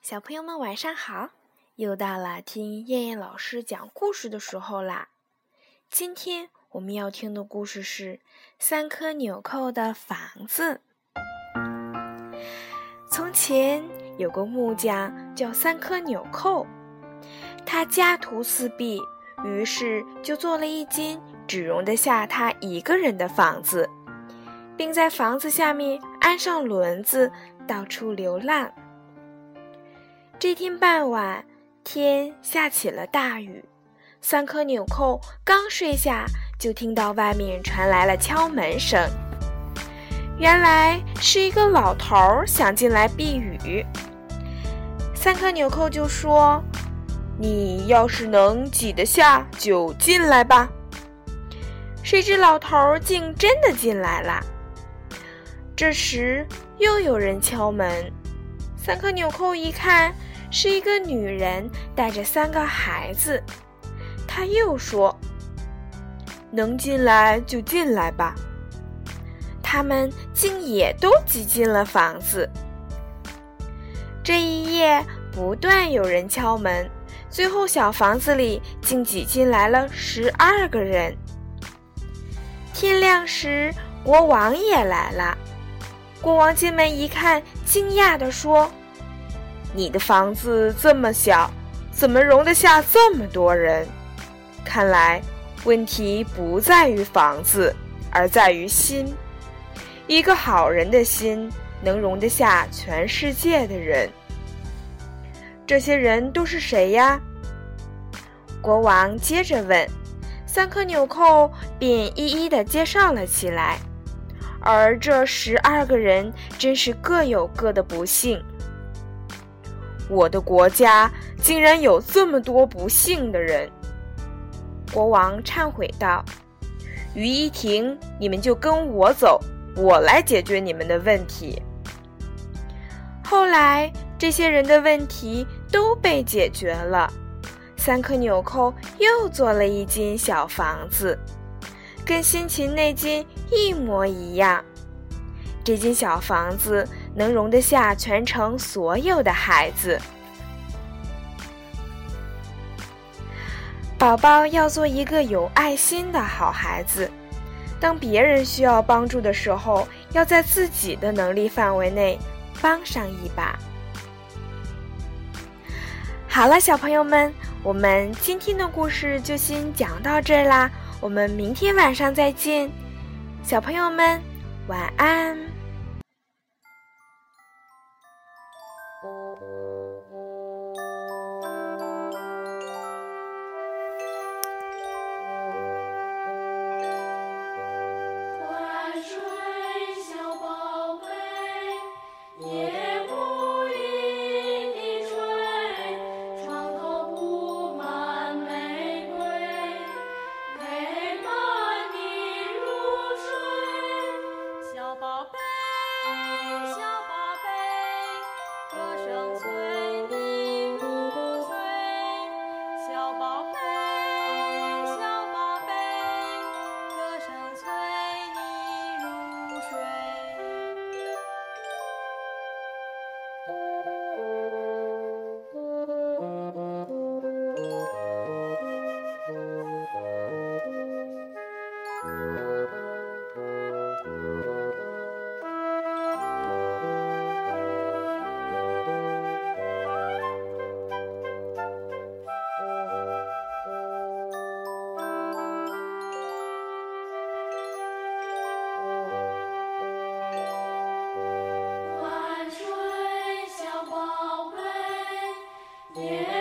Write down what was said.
小朋友们晚上好！又到了听燕燕老师讲故事的时候啦。今天我们要听的故事是《三颗纽扣的房子》。从前有个木匠叫三颗纽扣，他家徒四壁，于是就做了一间只容得下他一个人的房子，并在房子下面安上轮子，到处流浪。这天傍晚，天下起了大雨。三颗纽扣刚睡下，就听到外面传来了敲门声。原来是一个老头想进来避雨。三颗纽扣就说：“你要是能挤得下，就进来吧。”谁知老头竟真的进来了。这时又有人敲门，三颗纽扣一看。是一个女人带着三个孩子，她又说：“能进来就进来吧。”他们竟也都挤进了房子。这一夜不断有人敲门，最后小房子里竟挤进来了十二个人。天亮时，国王也来了。国王进门一看，惊讶地说。你的房子这么小，怎么容得下这么多人？看来问题不在于房子，而在于心。一个好人的心能容得下全世界的人。这些人都是谁呀？国王接着问，三颗纽扣便一一的介绍了起来。而这十二个人真是各有各的不幸。我的国家竟然有这么多不幸的人！国王忏悔道：“雨一停，你们就跟我走，我来解决你们的问题。”后来，这些人的问题都被解决了。三颗纽扣又做了一间小房子，跟辛勤那间一模一样。这间小房子。能容得下全城所有的孩子。宝宝要做一个有爱心的好孩子，当别人需要帮助的时候，要在自己的能力范围内帮上一把。好了，小朋友们，我们今天的故事就先讲到这儿啦，我们明天晚上再见，小朋友们晚安。Thank you. Yeah.